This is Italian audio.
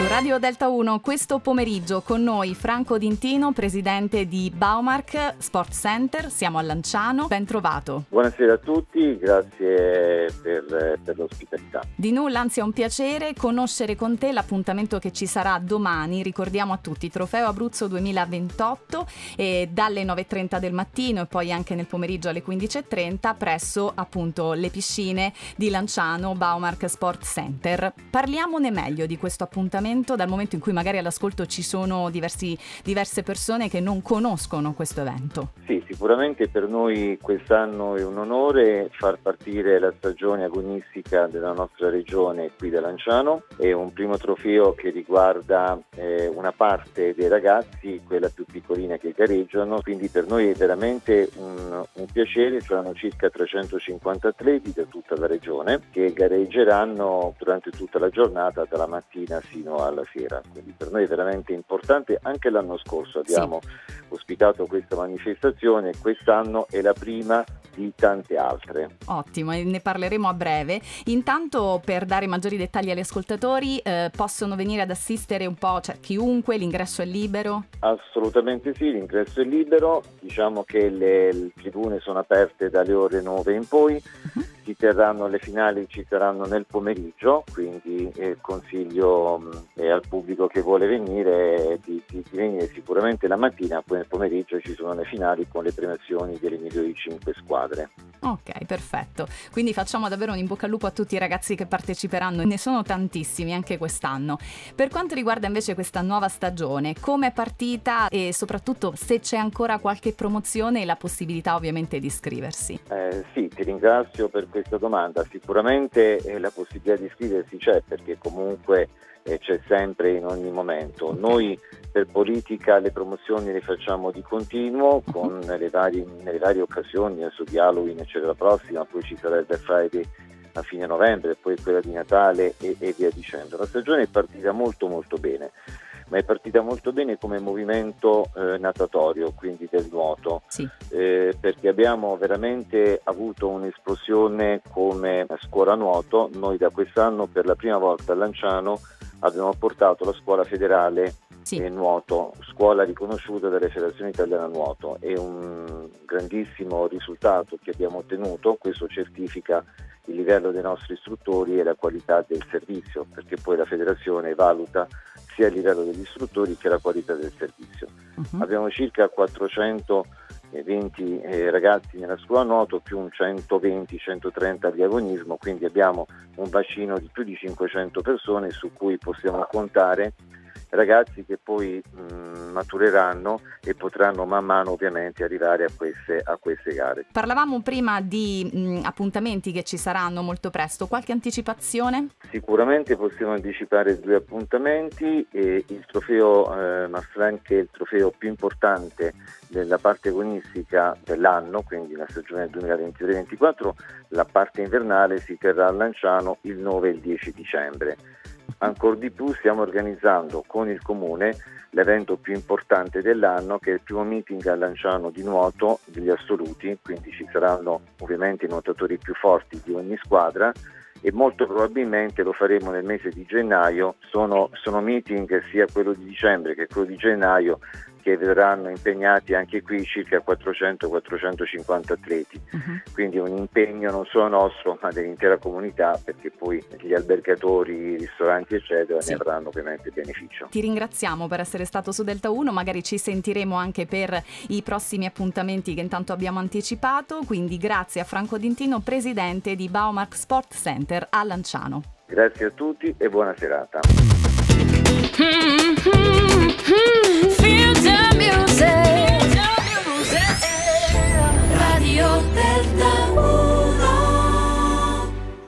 Su Radio Delta 1 questo pomeriggio con noi Franco Dintino, presidente di Baumark Sport Center, siamo a Lanciano, ben trovato. Buonasera a tutti, grazie per, per l'ospitalità. Di nulla, anzi è un piacere conoscere con te l'appuntamento che ci sarà domani, ricordiamo a tutti, Trofeo Abruzzo 2028 e dalle 9.30 del mattino e poi anche nel pomeriggio alle 15.30 presso appunto le piscine di Lanciano Baumark Sport Center. Parliamone meglio di questo appuntamento appuntamento dal momento in cui magari all'ascolto ci sono diversi, diverse persone che non conoscono questo evento? Sì, sicuramente per noi quest'anno è un onore far partire la stagione agonistica della nostra regione qui da Lanciano. È un primo trofeo che riguarda eh, una parte dei ragazzi, quella più piccolina che gareggiano, quindi per noi è veramente un, un piacere, saranno circa 350 atleti da tutta la regione che gareggeranno durante tutta la giornata dalla mattina fino alla sera. Quindi per noi è veramente importante. Anche l'anno scorso abbiamo sì. ospitato questa manifestazione, quest'anno è la prima di tante altre. Ottimo, ne parleremo a breve. Intanto per dare maggiori dettagli agli ascoltatori, eh, possono venire ad assistere un po' cioè, chiunque, l'ingresso è libero? Assolutamente sì, l'ingresso è libero, diciamo che le, le tribune sono aperte dalle ore 9 in poi. Uh-huh si terranno le finali ci saranno nel pomeriggio, quindi eh, consiglio mm, al pubblico che vuole venire di, di, di, venire sicuramente la mattina, poi nel pomeriggio ci sono le finali con le premiazioni delle migliori 5 squadre. Ok, perfetto. Quindi facciamo davvero un in bocca al lupo a tutti i ragazzi che parteciperanno, ne sono tantissimi anche quest'anno. Per quanto riguarda invece questa nuova stagione, come è partita e soprattutto se c'è ancora qualche promozione e la possibilità ovviamente di iscriversi? Eh, sì, ti ringrazio per questa domanda. Sicuramente eh, la possibilità di iscriversi c'è perché comunque eh, c'è sempre in ogni momento. Noi per politica le promozioni le facciamo di continuo con le varie, nelle varie occasioni, adesso di Halloween la prossima, poi ci sarà il Black Friday a fine novembre, poi quella di Natale e, e via dicendo. La stagione è partita molto molto bene ma è partita molto bene come movimento eh, natatorio, quindi del nuoto, sì. eh, perché abbiamo veramente avuto un'esplosione come scuola nuoto. Noi da quest'anno per la prima volta a Lanciano abbiamo portato la scuola federale sì. nuoto, scuola riconosciuta dalla Federazione Italiana Nuoto. È un grandissimo risultato che abbiamo ottenuto, questo certifica il livello dei nostri istruttori e la qualità del servizio, perché poi la federazione valuta sia il livello degli istruttori che la qualità del servizio. Uh-huh. Abbiamo circa 420 eh, ragazzi nella scuola nuoto più un 120-130 di agonismo, quindi abbiamo un bacino di più di 500 persone su cui possiamo contare ragazzi che poi mh, matureranno e potranno man mano ovviamente arrivare a queste, a queste gare. Parlavamo prima di mh, appuntamenti che ci saranno molto presto, qualche anticipazione? Sicuramente possiamo anticipare due appuntamenti, e il trofeo eh, Master che è il trofeo più importante della parte agonistica dell'anno, quindi la stagione 2023-2024, la parte invernale si terrà a Lanciano il 9 e il 10 dicembre. Ancora di più stiamo organizzando con il comune l'evento più importante dell'anno che è il primo meeting a Lanciano di nuoto degli assoluti, quindi ci saranno ovviamente i nuotatori più forti di ogni squadra e molto probabilmente lo faremo nel mese di gennaio. Sono, sono meeting sia quello di dicembre che quello di gennaio che vedranno impegnati anche qui circa 400-450 atleti, uh-huh. quindi un impegno non solo nostro ma dell'intera comunità perché poi gli albergatori, i ristoranti eccetera sì. ne avranno ovviamente beneficio. Ti ringraziamo per essere stato su Delta 1, magari ci sentiremo anche per i prossimi appuntamenti che intanto abbiamo anticipato, quindi grazie a Franco Dintino, presidente di Baumark Sport Center a Lanciano. Grazie a tutti e buona serata.